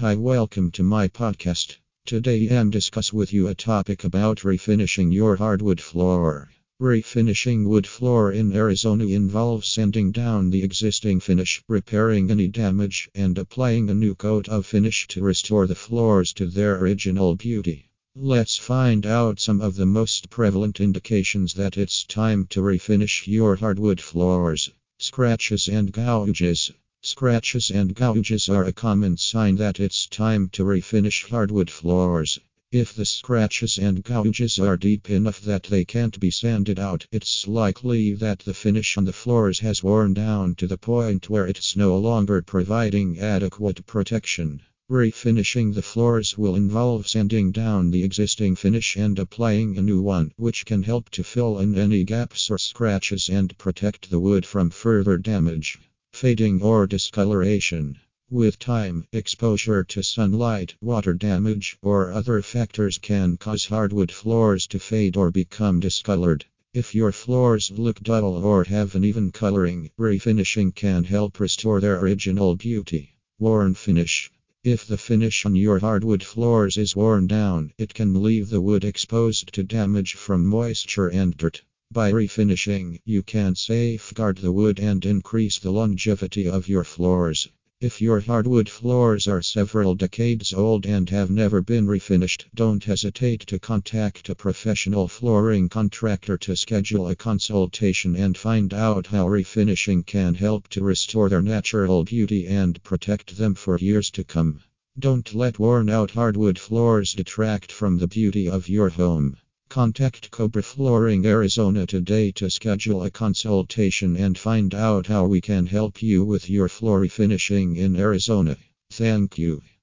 Hi, welcome to my podcast. Today I'm discuss with you a topic about refinishing your hardwood floor. Refinishing wood floor in Arizona involves sanding down the existing finish, repairing any damage, and applying a new coat of finish to restore the floors to their original beauty. Let's find out some of the most prevalent indications that it's time to refinish your hardwood floors. Scratches and gouges. Scratches and gouges are a common sign that it's time to refinish hardwood floors. If the scratches and gouges are deep enough that they can't be sanded out, it's likely that the finish on the floors has worn down to the point where it's no longer providing adequate protection. Refinishing the floors will involve sanding down the existing finish and applying a new one, which can help to fill in any gaps or scratches and protect the wood from further damage. Fading or discoloration. With time, exposure to sunlight, water damage, or other factors can cause hardwood floors to fade or become discolored. If your floors look dull or have an even coloring, refinishing can help restore their original beauty. Worn finish. If the finish on your hardwood floors is worn down, it can leave the wood exposed to damage from moisture and dirt. By refinishing, you can safeguard the wood and increase the longevity of your floors. If your hardwood floors are several decades old and have never been refinished, don't hesitate to contact a professional flooring contractor to schedule a consultation and find out how refinishing can help to restore their natural beauty and protect them for years to come. Don't let worn out hardwood floors detract from the beauty of your home. Contact Cobra Flooring Arizona today to schedule a consultation and find out how we can help you with your floor refinishing in Arizona. Thank you.